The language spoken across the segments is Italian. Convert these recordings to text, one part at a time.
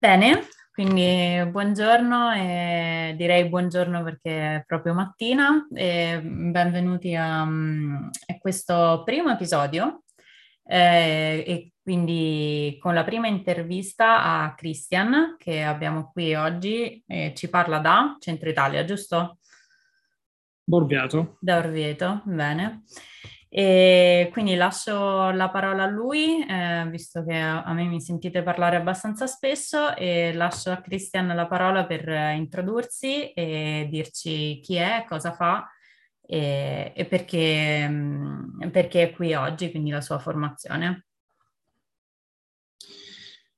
Bene, quindi buongiorno e direi buongiorno perché è proprio mattina e benvenuti a, a questo primo episodio eh, e quindi con la prima intervista a Christian che abbiamo qui oggi eh, ci parla da Centro Italia, giusto? Borviato. Da Orvieto, bene. E quindi lascio la parola a lui, eh, visto che a me mi sentite parlare abbastanza spesso, e lascio a Christian la parola per introdursi e dirci chi è, cosa fa e, e perché, mm, perché, è qui oggi, quindi la sua formazione.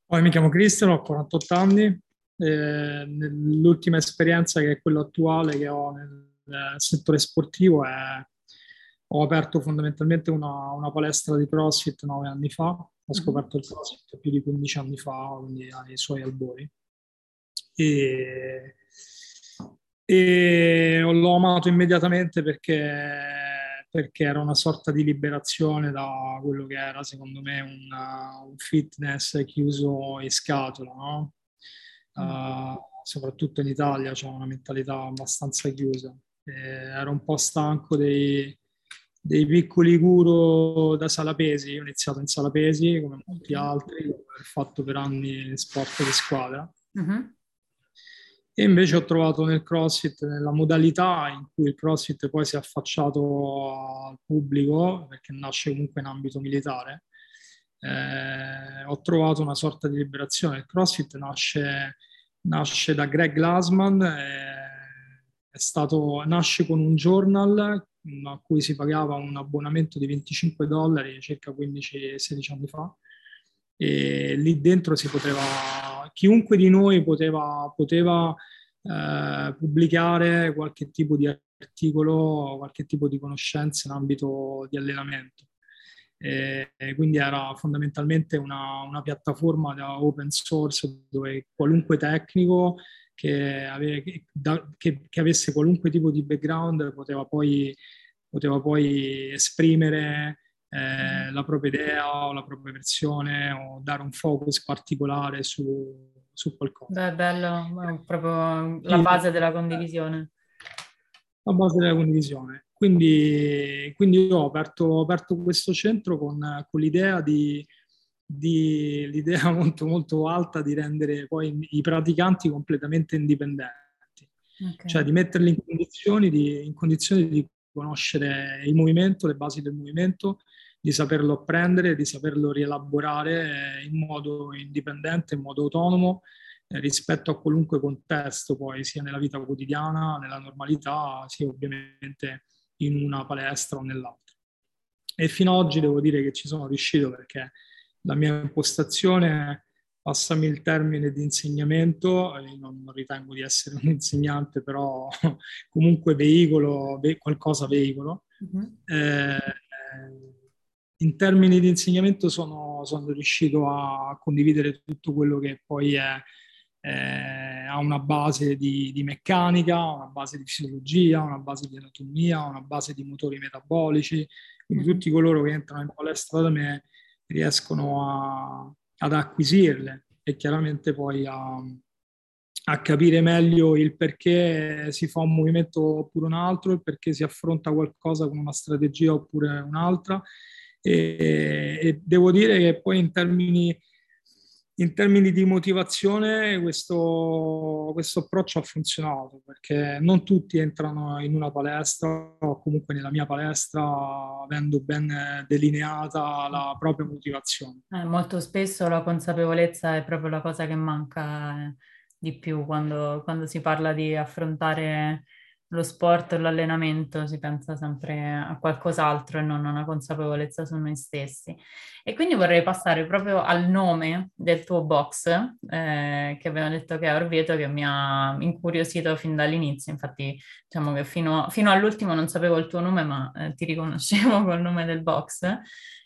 Poi mi chiamo Christian, ho 48 anni, eh, l'ultima esperienza che è quella attuale che ho nel, nel settore sportivo è ho aperto fondamentalmente una, una, palestra di CrossFit nove anni fa, ho mhm. scoperto il CrossFit più di 15 anni fa, quindi ai suoi albori. E, e l'ho amato immediatamente perché, perché, era una sorta di liberazione da quello che era secondo me una, un fitness chiuso in scatola, no? uh, soprattutto in Italia c'è una mentalità abbastanza chiusa. E ero un po' stanco dei, dei piccoli guru da Salapesi, ho iniziato in Salapesi come molti altri, ho fatto per anni sport di squadra. Uh-huh. E invece ho trovato nel CrossFit, nella modalità in cui il CrossFit poi si è affacciato al pubblico, perché nasce comunque in ambito militare, eh, ho trovato una sorta di liberazione. Il CrossFit nasce, nasce da Greg Glassman, eh, stato, nasce con un journal a cui si pagava un abbonamento di 25 dollari circa 15-16 anni fa e lì dentro si poteva, chiunque di noi poteva, poteva eh, pubblicare qualche tipo di articolo, qualche tipo di conoscenza in ambito di allenamento. E, e quindi era fondamentalmente una, una, piattaforma da open source dove qualunque tecnico che, ave, che, che, avesse qualunque tipo di background poteva poi, poteva poi esprimere eh, la propria idea o la propria versione o dare un focus particolare su, su qualcosa. Beh, bello, è proprio la base della condivisione. La base della condivisione. Quindi, quindi io ho aperto, ho aperto questo centro con, con l'idea di di, l'idea molto molto alta di rendere poi i praticanti completamente indipendenti, okay. cioè di metterli in condizioni di, in condizioni di conoscere il movimento, le basi del movimento, di saperlo apprendere, di saperlo rielaborare in modo indipendente, in modo autonomo eh, rispetto a qualunque contesto, poi sia nella vita quotidiana, nella normalità, sia ovviamente in una palestra o nell'altra. E fino ad oggi devo dire che ci sono riuscito perché la mia impostazione, passami il termine di insegnamento, non ritengo di essere un insegnante, però comunque veicolo, ve- qualcosa veicolo. Uh-huh. Eh, in termini di insegnamento sono, sono, riuscito a condividere tutto quello che poi è, eh, ha una base di, di, meccanica, una base di fisiologia, una base di anatomia, una base di motori metabolici, quindi uh-huh. tutti coloro che entrano in palestra da me riescono a, ad acquisirle e chiaramente poi a, a, capire meglio il perché si fa un movimento oppure un altro, il perché si affronta qualcosa con una strategia oppure un'altra. E, e devo dire che poi in termini in termini di motivazione questo, questo, approccio ha funzionato perché non tutti entrano in una palestra o comunque nella mia palestra avendo ben delineata la propria motivazione. Eh, molto spesso la consapevolezza è proprio la cosa che manca eh, di più quando, quando si parla di affrontare lo sport o l'allenamento si pensa sempre a qualcos'altro e non a una consapevolezza su noi stessi. E quindi vorrei passare proprio al nome del tuo box, eh, che abbiamo detto che è Orvieto, che mi ha incuriosito fin dall'inizio. Infatti, diciamo che fino, fino all'ultimo non sapevo il tuo nome, ma eh, ti riconoscevo col nome del box.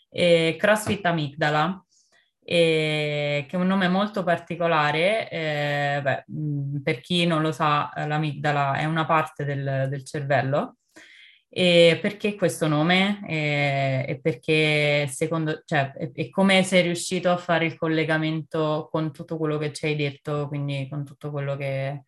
E CrossFit Amigdala che è un nome molto particolare. Eh, beh, per chi non lo sa, l'amigdala è una parte del, del cervello E perché questo nome? E, e perché secondo, cioè, e, e, come sei riuscito a fare il collegamento con tutto quello che ci hai detto, quindi con tutto quello che,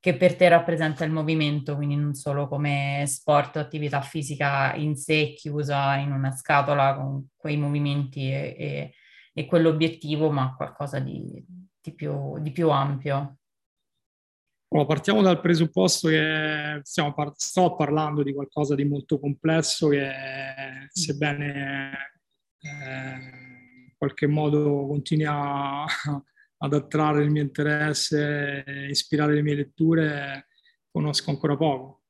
che per te rappresenta il movimento, quindi non solo come sport o attività fisica in sé chiusa in una scatola con quei movimenti e, e, e quell'obiettivo, ma qualcosa di, di, più, di più ampio. Allora, partiamo dal presupposto che par- sto parlando di qualcosa di molto complesso che, sebbene eh, in qualche modo continui a, ad attrarre il mio interesse, ispirare le mie letture, conosco ancora poco.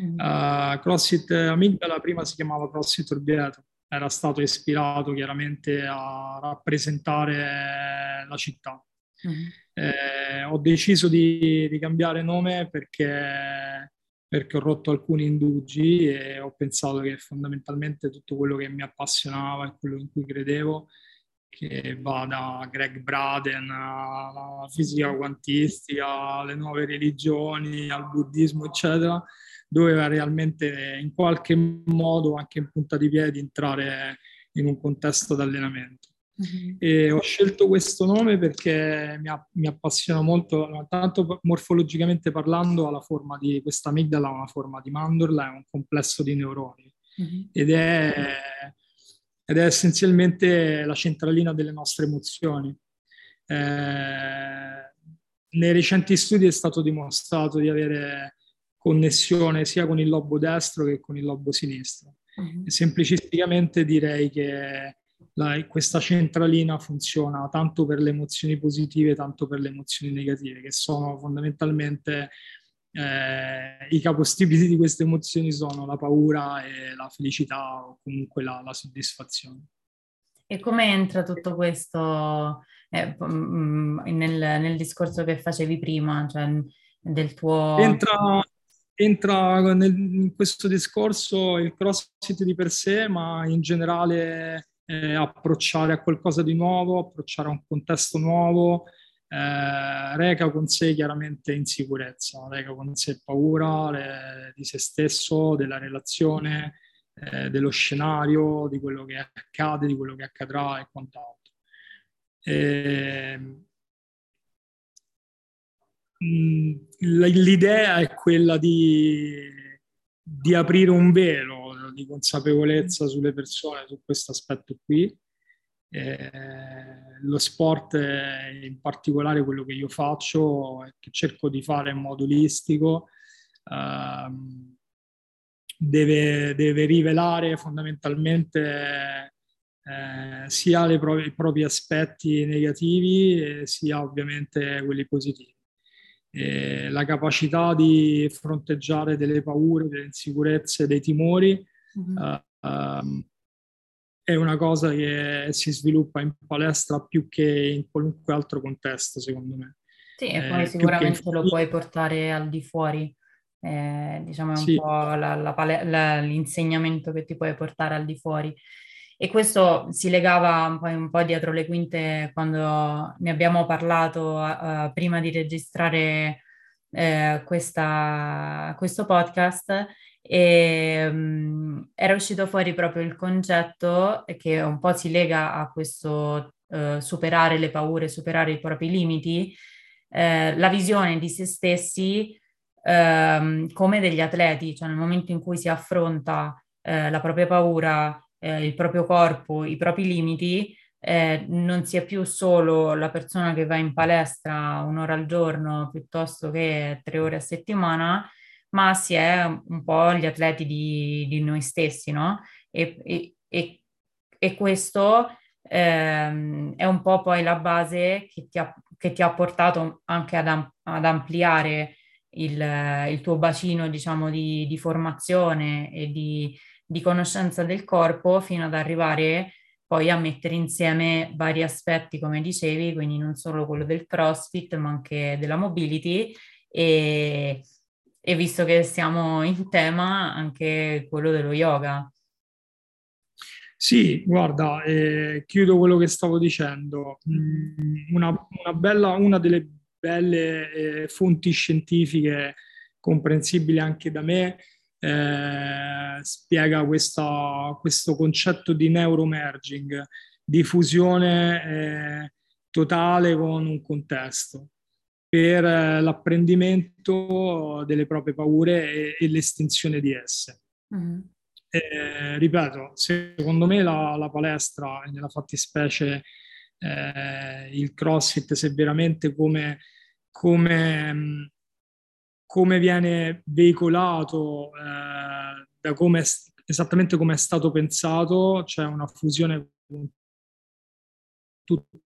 Mm. Uh, CrossFit Amigdala prima si chiamava CrossFit Orvieto, era stato ispirato chiaramente a rappresentare la città. Mm. Eh, ho deciso di, di, cambiare nome perché, perché ho rotto alcuni indugi e ho pensato che fondamentalmente tutto quello che mi appassionava e quello in cui credevo, che va da Greg Braden alla fisica quantistica, alle nuove religioni, al buddismo, eccetera, doveva realmente in qualche modo, anche in punta di piedi, entrare in un contesto d'allenamento. Uh-huh. E ho scelto questo nome perché mi, mi, appassiona molto, tanto morfologicamente parlando, la forma di questa amigdala, una forma di mandorla, è un complesso di neuroni uh-huh. ed, è, ed, è, essenzialmente la centralina delle nostre emozioni. Eh, nei recenti studi è stato dimostrato di avere connessione sia con il lobo destro che con il lobo sinistro. Uh-huh. semplicisticamente direi che la, questa centralina funziona tanto per le emozioni positive, tanto per le emozioni negative, che sono fondamentalmente eh, i capostipiti di queste emozioni sono la paura e la felicità o comunque la, la soddisfazione. E come entra tutto questo eh, mm, nel, nel, discorso che facevi prima, cioè del tuo... Entra, entra nel, in questo discorso il CrossFit di per sé, ma in generale eh, approcciare a qualcosa di nuovo, approcciare a un contesto nuovo, eh, reca con sé chiaramente insicurezza, reca con sé paura le, di se stesso, della relazione, eh, dello scenario, di quello che accade, di quello che accadrà e quant'altro. E, ehm, l'idea è quella di, di aprire un velo di consapevolezza sulle persone su questo aspetto qui. Eh, lo sport, in particolare quello che io faccio che cerco di fare in modo olistico, eh, deve, deve, rivelare fondamentalmente eh, sia pro- i propri aspetti negativi sia ovviamente quelli positivi. La capacità di fronteggiare delle paure, delle insicurezze, dei timori Uh, um, è una cosa che si sviluppa in palestra più che in qualunque altro contesto, secondo me. Sì, e poi eh, sicuramente in... lo puoi portare al di fuori, eh, diciamo è un sì. po' la, la pale- la, l'insegnamento che ti puoi portare al di fuori. E questo si legava un po', un po dietro le quinte quando ne abbiamo parlato uh, prima di registrare uh, questa, questo podcast. E um, era uscito fuori proprio il concetto che un po' si lega a questo uh, superare le paure, superare i propri limiti, la visione di se stessi uh, come degli atleti, cioè nel momento in cui si affronta la propria paura, il proprio corpo, i propri limiti, non si è più solo la persona che va in palestra un'ora al giorno piuttosto che tre ore a settimana, ma si è un po' gli atleti di, di noi stessi, no? E, e, e questo ehm, è un po' poi la base che ti ha, che ti ha portato anche ad, ad ampliare il, il, tuo bacino, diciamo, di, di formazione e di, di conoscenza del corpo fino ad arrivare poi a mettere insieme vari aspetti, come dicevi, quindi non solo quello del CrossFit, ma anche della mobility e, e visto che siamo in tema anche quello dello yoga. Sì, guarda, eh, chiudo quello che stavo dicendo. Mm, una, una, bella, una delle belle eh, fonti scientifiche comprensibili anche da me eh, spiega questa, questo concetto di neuromerging, di fusione eh, totale con un contesto per eh, l'apprendimento delle proprie paure e, e l'estinzione di esse. Mm-hmm. Eh, ripeto, secondo me la, la palestra, nella fattispecie eh, il CrossFit, se veramente come, come, come viene veicolato, eh, da come esattamente come è stato pensato, c'è cioè una fusione con tutto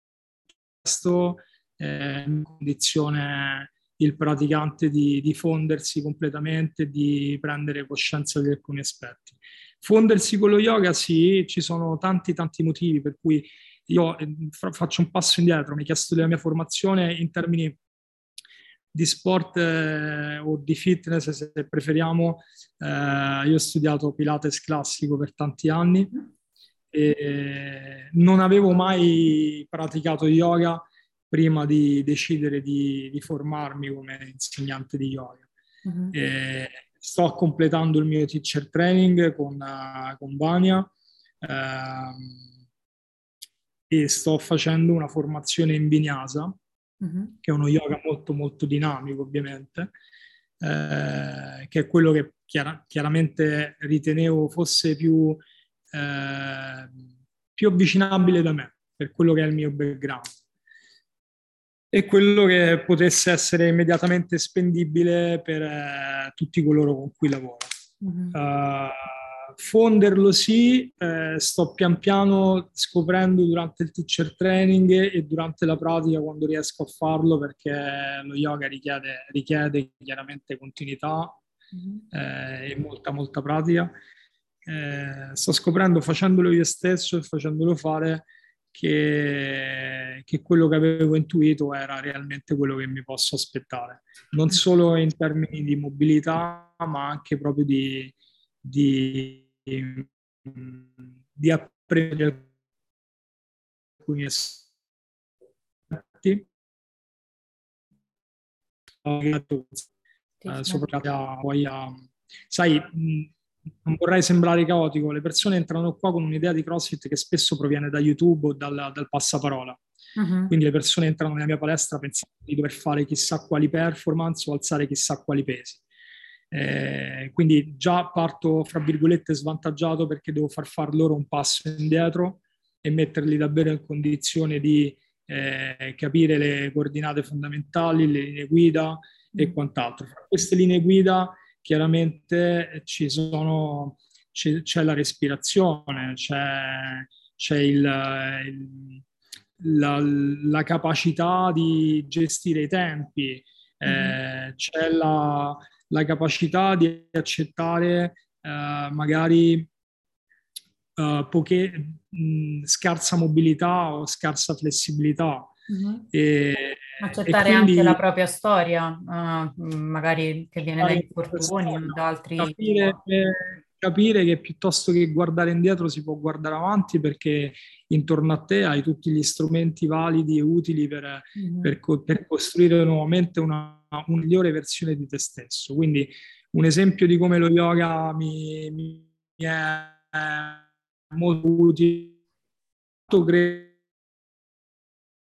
questo eh, in condizione il praticante di, di fondersi completamente, di prendere coscienza di alcuni aspetti. Fondersi con lo yoga, sì, ci sono tanti tanti motivi per cui io eh, faccio un passo indietro, mi chiesto della mia formazione in termini di sport eh, o di fitness, se preferiamo. Eh, io ho studiato Pilates classico per tanti anni e non avevo mai praticato yoga prima di decidere di, di formarmi come insegnante di yoga. Uh-huh. sto completando il mio teacher training con, con Vania uh, e sto facendo una formazione in Vinyasa, uh-huh. che è uno yoga molto molto dinamico ovviamente, eh, che è quello che chiara- chiaramente ritenevo fosse più, eh, più avvicinabile da me, per quello che è il mio background e quello che potesse essere immediatamente spendibile per eh, tutti coloro con cui lavoro. Mm-hmm. Uh, fonderlo sì, eh, sto pian piano scoprendo durante il teacher training e durante la pratica quando riesco a farlo perché lo yoga richiede, richiede chiaramente continuità mm-hmm. eh, e molta molta pratica. Eh, sto scoprendo facendolo io stesso e facendolo fare che, che, quello che avevo intuito era realmente quello che mi posso aspettare, non solo in termini di mobilità, ma anche proprio di, di, di apprendere alcuni aspetti. Uh, soprattutto poi a, sai, non vorrei sembrare caotico, le persone entrano qua con un'idea di CrossFit che spesso proviene da YouTube o dal, dal passaparola. Uh-huh. Quindi le persone entrano nella mia palestra pensando di dover fare chissà quali performance o alzare chissà quali pesi. Eh, quindi già parto, fra virgolette, svantaggiato perché devo far far loro un passo indietro e metterli davvero in condizione di eh, capire le coordinate fondamentali, le linee guida e quant'altro. Fra queste linee guida chiaramente ci sono, c'è, c'è la respirazione, c'è, c'è il, il, la, la, capacità di gestire i tempi, mm-hmm. c'è la, la, capacità di accettare eh, magari uh, poche, mh, scarsa mobilità o scarsa flessibilità. Mm-hmm. E, Accettare quindi, anche la propria storia, uh, magari che viene da infortuni o da altri... Capire che, capire che piuttosto che guardare indietro si può guardare avanti perché intorno a te hai tutti gli strumenti validi e utili per, mm-hmm. per, per costruire nuovamente una, una, migliore versione di te stesso. Quindi un esempio di come lo yoga mi, mi è molto utile,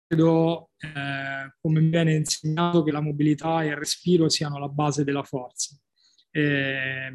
credo eh, come viene insegnato, che la mobilità e il respiro siano la base della forza. Eh,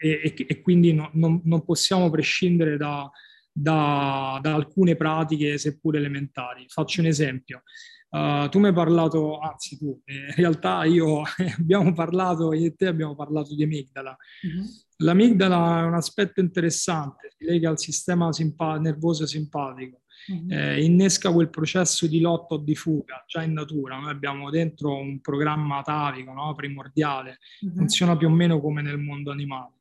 e, e, quindi no, non, non, possiamo prescindere da, da, da, alcune pratiche, seppur elementari. Faccio un esempio. Uh, tu mi hai parlato, anzi tu, eh, in realtà io abbiamo parlato, io e te abbiamo parlato di amigdala. Uh-huh. L'amigdala è un aspetto interessante, si lega al sistema simpa- nervoso simpatico uh-huh. eh, innesca quel processo di lotta o di fuga già in natura. Noi abbiamo dentro un programma atavico no? primordiale, uh-huh. funziona più o meno come nel mondo animale.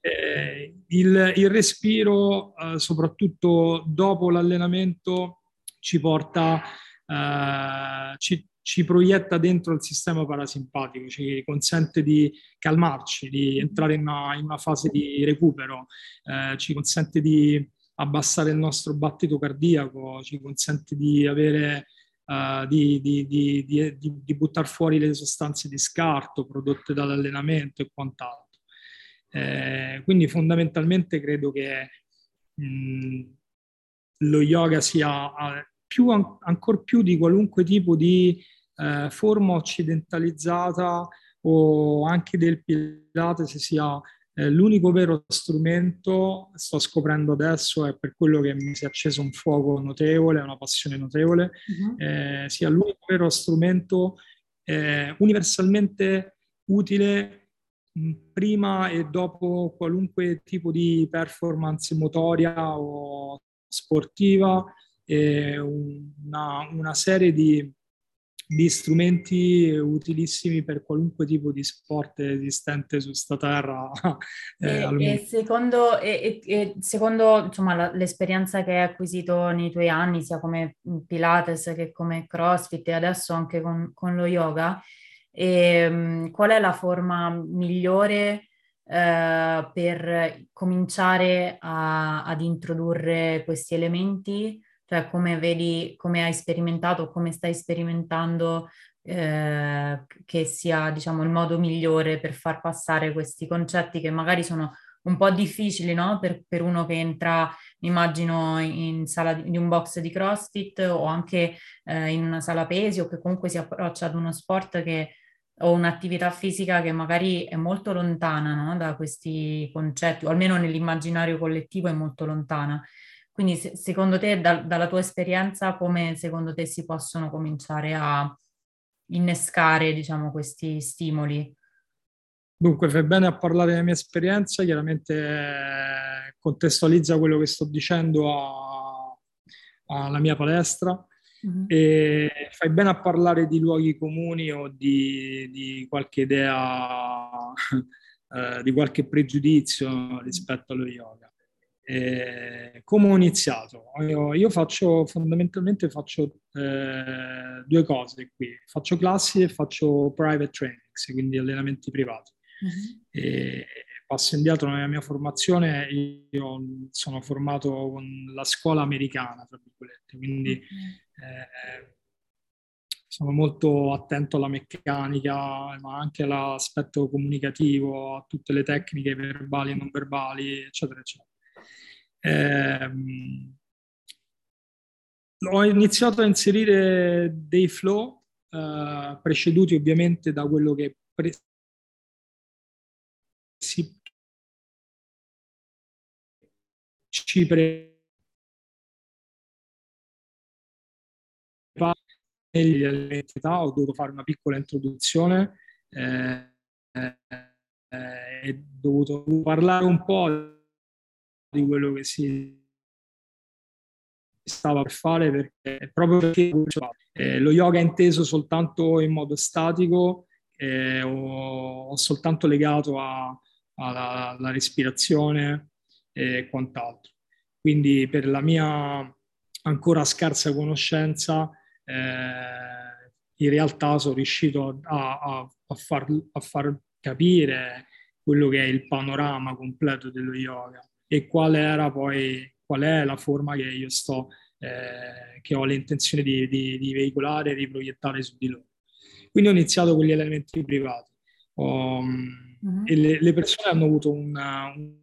Eh, il, il, respiro, eh, soprattutto dopo l'allenamento, ci porta, eh, ci, ci proietta dentro il sistema parasimpatico, ci consente di calmarci, di entrare in una, in una fase di recupero, eh, ci consente di abbassare il nostro battito cardiaco, ci consente di avere uh, di, di, di, di, buttare fuori le sostanze di scarto prodotte dall'allenamento e quant'altro. Eh, quindi fondamentalmente credo che mh, lo yoga sia più, ancora più di qualunque tipo di eh, forma occidentalizzata o anche del Pilates sia eh, l'unico vero strumento, sto scoprendo adesso, è per quello che mi si è acceso un fuoco notevole, una passione notevole, uh-huh. sia l'unico vero strumento eh, universalmente utile prima e dopo qualunque tipo di performance motoria o sportiva, una, una serie di di strumenti utilissimi per qualunque tipo di sport esistente su sta terra. Eh, e, e, secondo, e, e secondo insomma, la, l'esperienza che hai acquisito nei tuoi anni, sia come Pilates che come CrossFit e adesso anche con, con lo yoga, ehm, qual è la forma migliore eh, per cominciare a, ad introdurre questi elementi? Cioè come vedi, come hai sperimentato, come stai sperimentando eh, che sia diciamo il modo migliore per far passare questi concetti che magari sono un po' difficili no? per, per uno che entra, immagino, in sala di, di un box di CrossFit o anche eh, in una sala pesi o che comunque si approccia ad uno sport che o un'attività fisica che magari è molto lontana no? da questi concetti, o almeno nell'immaginario collettivo è molto lontana. Quindi se, secondo te, da, dalla tua esperienza, come secondo te si possono cominciare a innescare, diciamo, questi stimoli? Dunque, fai bene a parlare della mia esperienza, chiaramente contestualizza quello che sto dicendo alla mia palestra uh-huh. e fai bene a parlare di luoghi comuni o di, di qualche idea, eh, di qualche pregiudizio rispetto allo yoga. Eh, come ho iniziato? Io, io faccio fondamentalmente faccio eh, due cose qui, faccio classi e faccio private trainings, quindi allenamenti privati. Uh-huh. E passo indietro nella mia formazione, io sono formato con la scuola americana, tra virgolette, quindi uh-huh. eh, sono molto attento alla meccanica, ma anche all'aspetto comunicativo, a tutte le tecniche verbali e non verbali, eccetera, eccetera. Eh, ho iniziato a inserire dei flow eh, preceduti ovviamente da quello che pre- ci prepara negli all'età ho dovuto fare una piccola introduzione eh, eh, dovuto parlare un po' di quello che si stava per fare perché, proprio perché eh, lo yoga è inteso soltanto in modo statico eh, o, o, soltanto legato alla, respirazione e quant'altro. Quindi per la mia ancora scarsa conoscenza eh, in realtà sono riuscito a, a, a, far, a far capire quello che è il panorama completo dello yoga e qual era poi, qual è la forma che io sto, eh, che ho l'intenzione di, di, di veicolare e di proiettare su di loro. Quindi ho iniziato con gli elementi privati um, uh-huh. e le, le, persone hanno avuto una, un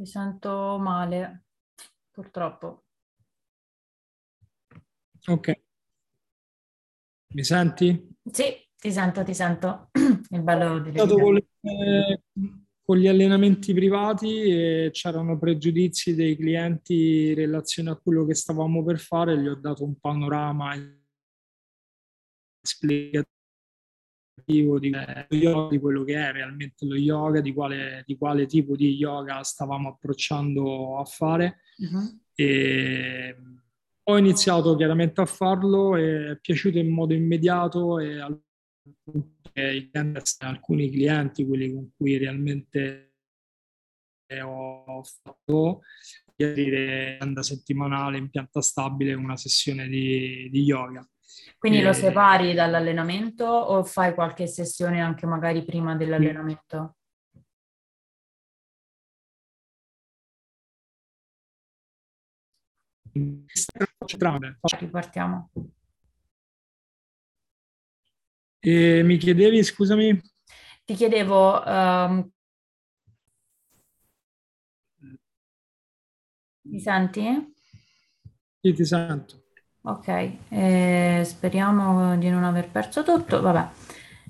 Ti sento male, purtroppo. Ok. Mi senti? Sì, ti sento, ti sento. Il bello di con, eh, con gli allenamenti privati e c'erano pregiudizi dei clienti in relazione a quello che stavamo per fare, gli ho dato un panorama esplicativo di, di quello che è realmente lo yoga, di quale, di quale tipo di yoga stavamo approcciando a fare. Uh-huh. E ho iniziato chiaramente a farlo e è piaciuto in modo immediato e alcuni clienti, quelli con cui realmente ho fatto ieri settimanale in pianta stabile una sessione di, di yoga. Quindi lo separi dall'allenamento o fai qualche sessione anche magari prima dell'allenamento? Ripartiamo. E mi chiedevi, scusami? Ti chiedevo... Um... Mi senti? Sì, ti sento. Ok, eh, speriamo di non aver perso tutto. Vabbè,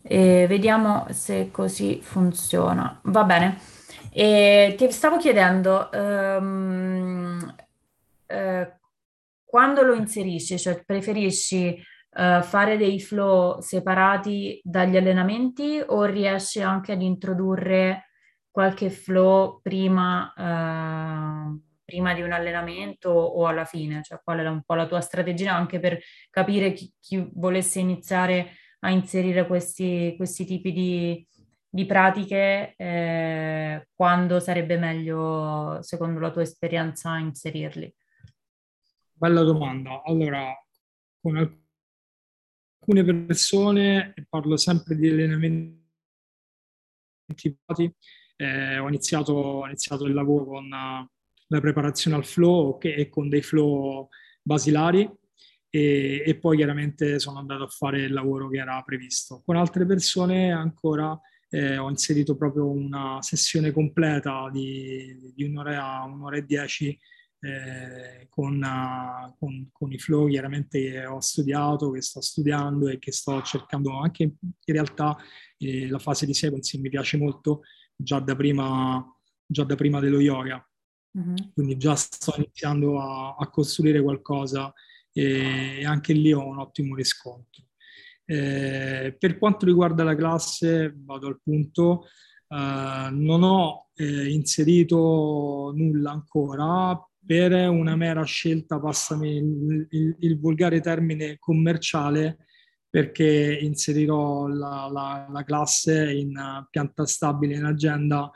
eh, vediamo se così funziona. Va bene. E ti stavo chiedendo, um, eh, quando lo inserisci, cioè preferisci uh, fare dei flow separati dagli allenamenti o riesci anche ad introdurre qualche flow prima, uh, prima di un allenamento o alla fine? Cioè qual è un po' la tua strategia anche per capire chi, chi volesse iniziare a inserire questi, questi tipi di, di pratiche, eh, quando sarebbe meglio, secondo la tua esperienza, inserirli? Bella domanda. Allora, con alcune persone, parlo sempre di allenamenti eh, ho, iniziato, ho iniziato il lavoro con la preparazione al flow e con dei flow basilari e, e, poi chiaramente sono andato a fare il lavoro che era previsto. Con altre persone ancora eh, ho inserito proprio una sessione completa di, di un'ora, un'ora e dieci eh, con, uh, con, con, i flow chiaramente che ho studiato, che sto studiando e che sto cercando anche in realtà eh, la fase di sequencing mi piace molto già da prima, già da prima dello yoga. Mm-hmm. Quindi già sto iniziando a, a costruire qualcosa e anche lì ho un ottimo riscontro. Eh, per quanto riguarda la classe, vado al punto, eh, non ho eh, inserito nulla ancora per una mera scelta, passami il, il, il volgare termine commerciale, perché inserirò la, la, la classe in uh, pianta stabile in agenda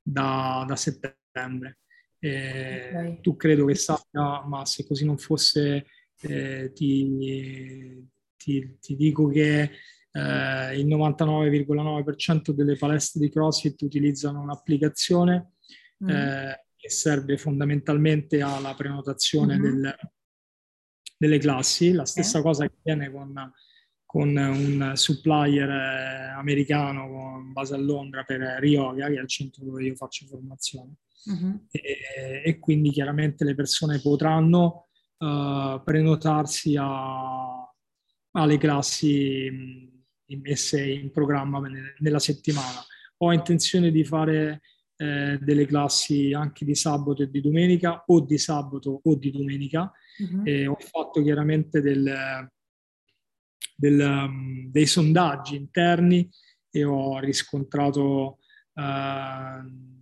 da, da settembre. Okay. Tu credo che sappia, ma se così non fosse, eh, ti, ti, ti dico che eh, il 99,9% delle palestre di CrossFit utilizzano un'applicazione mm. eh, che serve fondamentalmente alla prenotazione mm-hmm. del, delle classi. La stessa okay. cosa che viene con, con un supplier eh, americano con base a Londra per Ryoga, che è il centro dove io faccio formazione. Mm-hmm. E, e, quindi chiaramente le persone potranno uh, prenotarsi a alle classi messe in programma nella settimana. Ho intenzione di fare eh, delle classi anche di sabato e di domenica o di sabato o di domenica. Uh-huh. E ho fatto chiaramente del, del, um, dei sondaggi interni e ho riscontrato uh,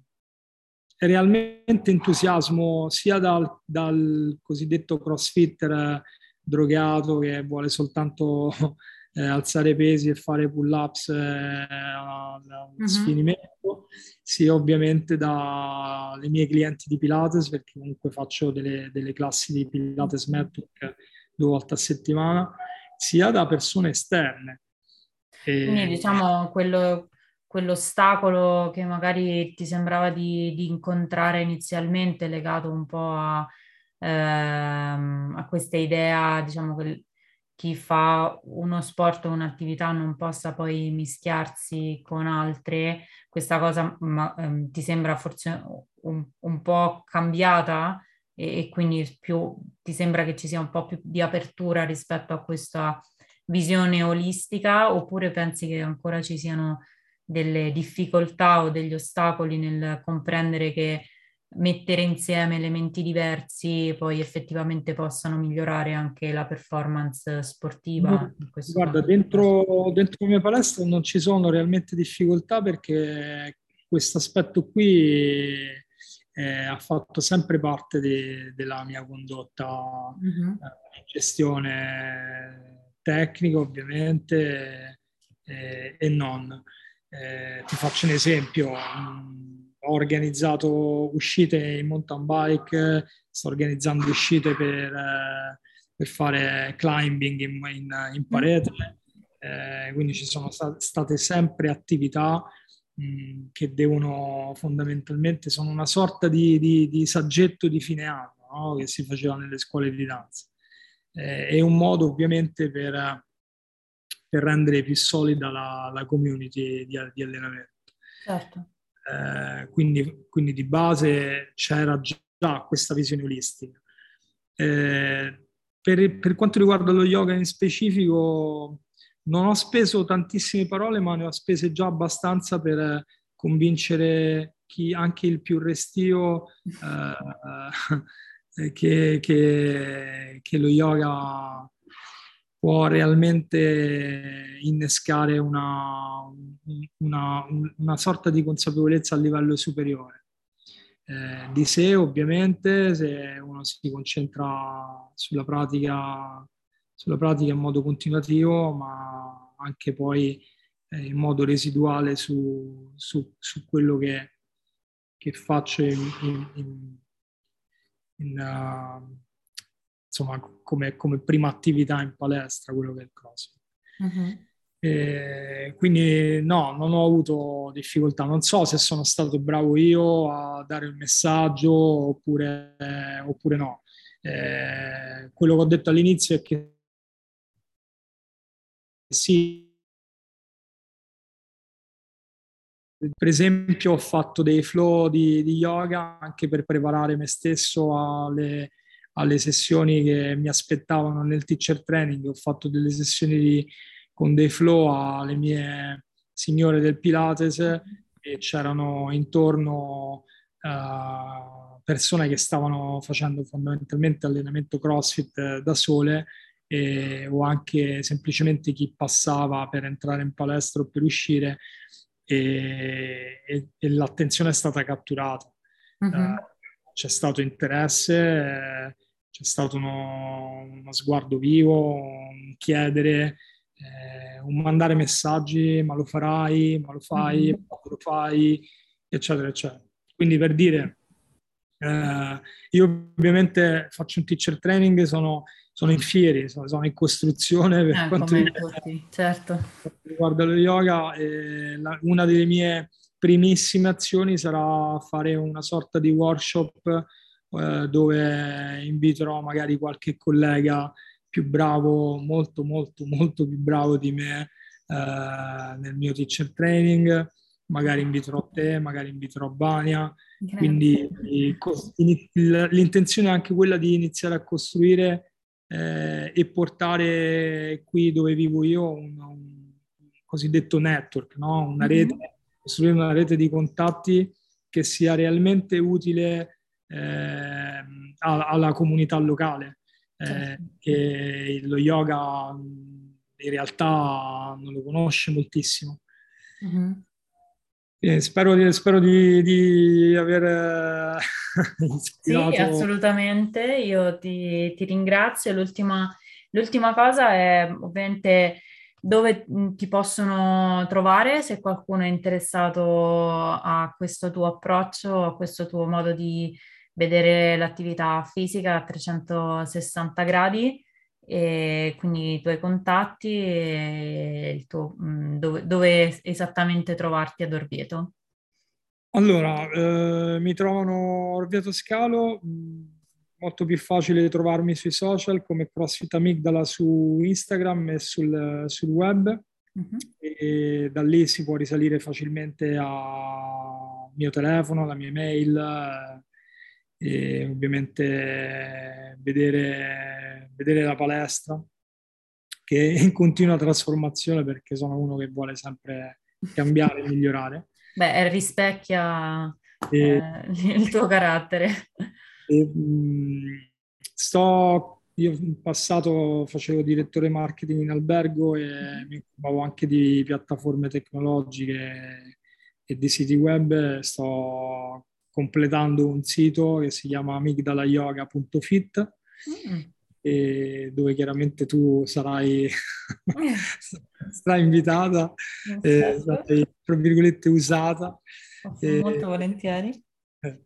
realmente entusiasmo sia dal, dal cosiddetto crossfitter drogato che vuole soltanto eh, alzare pesi e fare pull-ups eh, a, uh-huh. sfinimento, sì ovviamente dalle mie clienti di Pilates, perché comunque faccio delle, delle classi di Pilates Network due volte a settimana, sia da persone esterne. E... Quindi diciamo quello, quell'ostacolo che magari ti sembrava di, di incontrare inizialmente legato un po' a ehm, a questa idea, diciamo, che chi fa uno sport o un'attività non possa poi mischiarsi con altre, questa cosa ma, ehm, ti sembra forse un, un po' cambiata? E, e, quindi più, ti sembra che ci sia un po' più di apertura rispetto a questa visione olistica? Oppure pensi che ancora ci siano delle difficoltà o degli ostacoli nel comprendere che mettere insieme elementi diversi poi effettivamente possano migliorare anche la performance sportiva. Guarda, dentro, dentro la mia palestra non ci sono realmente difficoltà perché questo aspetto qui eh, ha fatto sempre parte de, della mia condotta mm-hmm. eh, gestione tecnica ovviamente eh, e non. Eh, ti faccio un esempio. Ho organizzato uscite in mountain bike, sto organizzando uscite per, eh, per fare climbing in, in, in parete, eh, quindi ci sono state sempre attività mh, che devono fondamentalmente, sono una sorta di, di, di saggetto di fine anno no? che si faceva nelle scuole di danza. Eh, è un modo ovviamente per, per rendere più solida la, la community di, di allenamento. Certo. Eh, quindi, quindi, di base c'era già questa visione olistica. Eh, per, per, quanto riguarda lo yoga in specifico, non ho speso tantissime parole, ma ne ho spese già abbastanza per convincere chi anche il più restio eh, che, che, che lo yoga può realmente innescare una, una, una sorta di consapevolezza a livello superiore. Eh, di sé ovviamente se uno si concentra sulla pratica, sulla pratica in modo continuativo ma anche poi eh, in modo residuale su, su, su quello che, che faccio in, in, in, in uh, insomma, come, come, prima attività in palestra, quello che è il CrossFit. Uh-huh. E quindi no, non ho avuto difficoltà. Non so se sono stato bravo io a dare il messaggio oppure, eh, oppure no. Eh, quello che ho detto all'inizio è che sì, per esempio ho fatto dei flow di, di yoga anche per preparare me stesso alle, alle sessioni che mi aspettavano nel teacher training, ho fatto delle sessioni di, con dei flow alle mie signore del Pilates e c'erano intorno uh, persone che stavano facendo fondamentalmente allenamento CrossFit da sole e, o anche semplicemente chi passava per entrare in palestra o per uscire e, e, e l'attenzione è stata catturata. Uh-huh. Uh, c'è stato interesse, c'è stato uno, uno sguardo vivo, un chiedere, eh, un mandare messaggi, ma lo farai, ma lo fai, mm-hmm. ma lo fai, eccetera, eccetera. Quindi per dire, eh, io ovviamente faccio un teacher training, sono, sono in fieri, sono, sono in costruzione per eh, quanto riguarda, certo. riguarda lo yoga. E la, una delle mie primissime azioni sarà fare una sorta di workshop eh, dove inviterò magari qualche collega più bravo, molto molto molto più bravo di me eh, nel mio teacher training, magari inviterò te, magari inviterò Bania, Grazie. quindi l'intenzione è anche quella di iniziare a costruire eh, e portare qui dove vivo io un, un cosiddetto network, no? una rete, mm-hmm. costruire una rete di contatti che sia realmente utile eh, alla comunità locale, eh, certo. che lo yoga in realtà non lo conosce moltissimo. Mm-hmm. Eh, spero, di, spero di, di aver ispirato... Sì, assolutamente, io ti, ti ringrazio. L'ultima, l'ultima cosa è ovviamente dove ti possono trovare se qualcuno è interessato a questo tuo approccio, a questo tuo modo di vedere l'attività fisica a 360 gradi e quindi i tuoi contatti e il tuo, mm, dove, dove esattamente trovarti ad Orvieto. Allora, eh, mi trovano Orvieto Scalo, mm, molto più facile trovarmi sui social come CrossFit Amigdala su Instagram e sul, sul web uh-huh. e da lì si può risalire facilmente al mio telefono, alla mia email, e ovviamente vedere, vedere la palestra che è in continua trasformazione perché sono uno che vuole sempre cambiare e migliorare. Beh, rispecchia e, eh, il tuo carattere. E, mh, sto, io in passato facevo direttore marketing in albergo e mi occupavo anche di piattaforme tecnologiche e di siti web. Sto completando un sito che si chiama amigdalayoga.fit mm. dove chiaramente tu sarai, sarai invitata, eh, sarai tra virgolette usata. E, molto volentieri. Eh,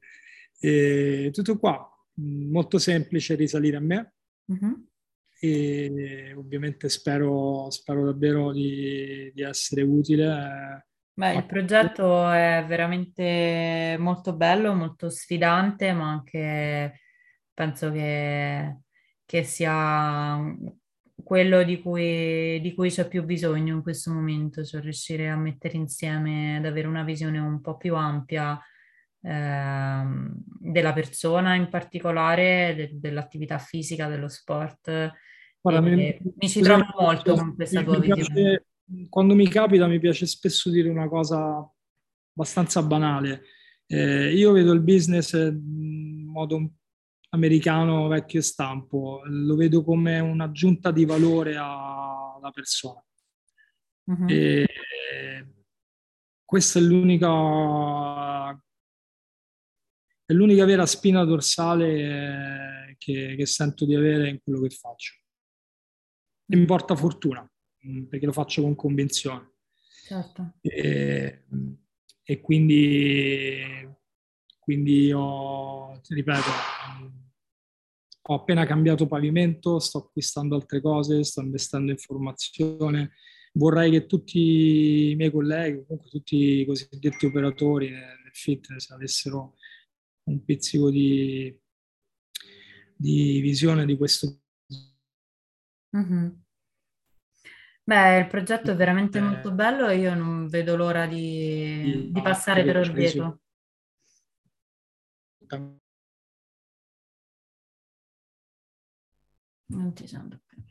e tutto qua, molto semplice risalire a me. Mm-hmm. E ovviamente spero, spero davvero di, di essere utile. Eh, Beh, il progetto è veramente molto bello, molto sfidante, ma anche penso che, che sia quello di cui, di cui c'è più bisogno in questo momento, cioè riuscire a mettere insieme, ad avere una visione un po' più ampia ehm, della persona in particolare, de- dell'attività fisica, dello sport. Guarda, mi, mi, ci trovo molto con questa tua piace, visione. Quando mi capita mi piace spesso dire una cosa abbastanza banale. Eh, io vedo il business in modo americano vecchio stampo, lo vedo come un'aggiunta di valore alla persona. Uh-huh. E questa è l'unica, è l'unica vera spina dorsale che, che sento di avere in quello che faccio. E mi porta fortuna, perché lo faccio con convinzione. Certo. E, e quindi, quindi ho, ripeto, ho appena cambiato pavimento, sto acquistando altre cose, sto investendo in formazione. Vorrei che tutti i miei colleghi, comunque tutti i cosiddetti operatori nel fitness avessero un pizzico di, di visione di questo. Mm-hmm. Beh, il progetto è veramente eh, molto bello e io non vedo l'ora di, di, passare per Orvieto. Non ti sento più.